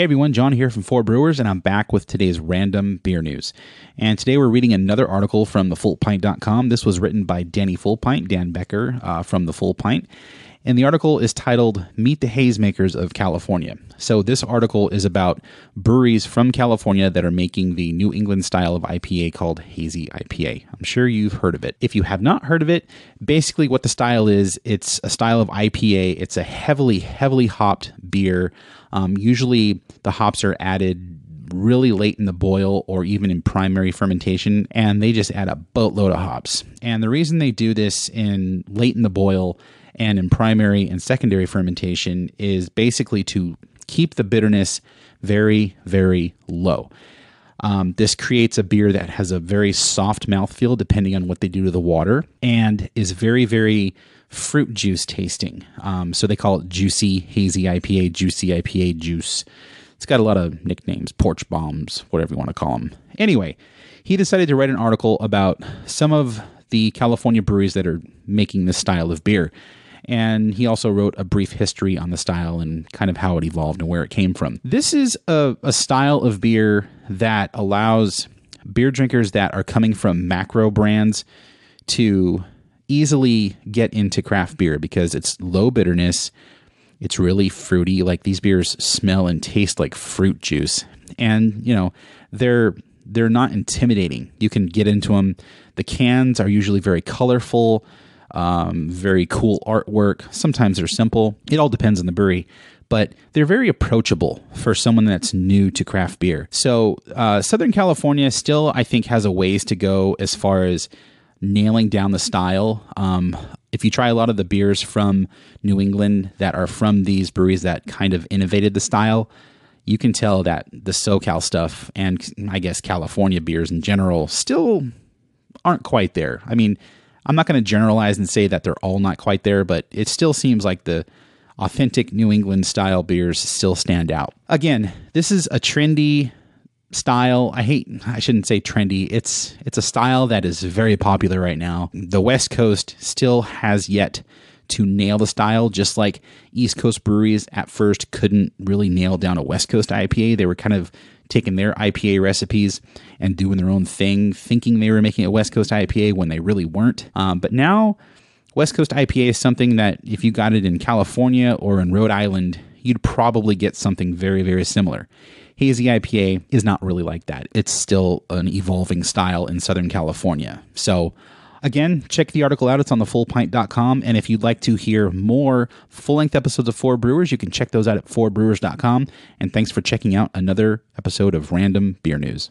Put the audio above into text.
Hey everyone, John here from Four Brewers, and I'm back with today's random beer news. And today we're reading another article from thefullpint.com. This was written by Danny Fullpint, Dan Becker uh, from The Full Pint. And the article is titled Meet the Hazemakers of California. So, this article is about breweries from California that are making the New England style of IPA called Hazy IPA. I'm sure you've heard of it. If you have not heard of it, basically what the style is it's a style of IPA, it's a heavily, heavily hopped beer. Um, usually the hops are added really late in the boil or even in primary fermentation, and they just add a boatload of hops. And the reason they do this in late in the boil and in primary and secondary fermentation is basically to keep the bitterness very, very low. Um, this creates a beer that has a very soft mouthfeel depending on what they do to the water and is very, very fruit juice tasting. Um, so they call it juicy, hazy IPA, juicy IPA juice. It's got a lot of nicknames, porch bombs, whatever you want to call them. Anyway, he decided to write an article about some of the California breweries that are making this style of beer. And he also wrote a brief history on the style and kind of how it evolved and where it came from. This is a, a style of beer that allows beer drinkers that are coming from macro brands to easily get into craft beer because it's low bitterness. It's really fruity. Like these beers smell and taste like fruit juice. And, you know, they're they're not intimidating. You can get into them. The cans are usually very colorful um, very cool artwork. Sometimes they're simple. It all depends on the brewery, but they're very approachable for someone that's new to craft beer. So, uh, Southern California still, I think, has a ways to go as far as nailing down the style. Um, if you try a lot of the beers from New England that are from these breweries that kind of innovated the style, you can tell that the SoCal stuff and I guess California beers in general still aren't quite there. I mean, I'm not going to generalize and say that they're all not quite there, but it still seems like the authentic New England style beers still stand out. Again, this is a trendy style. I hate I shouldn't say trendy. It's it's a style that is very popular right now. The West Coast still has yet to nail the style just like East Coast breweries at first couldn't really nail down a West Coast IPA. They were kind of taking their IPA recipes and doing their own thing, thinking they were making a West Coast IPA when they really weren't. Um, but now, West Coast IPA is something that if you got it in California or in Rhode Island, you'd probably get something very, very similar. Hazy IPA is not really like that. It's still an evolving style in Southern California. So, Again, check the article out. It's on thefullpint.com. And if you'd like to hear more full length episodes of Four Brewers, you can check those out at fourbrewers.com. And thanks for checking out another episode of Random Beer News.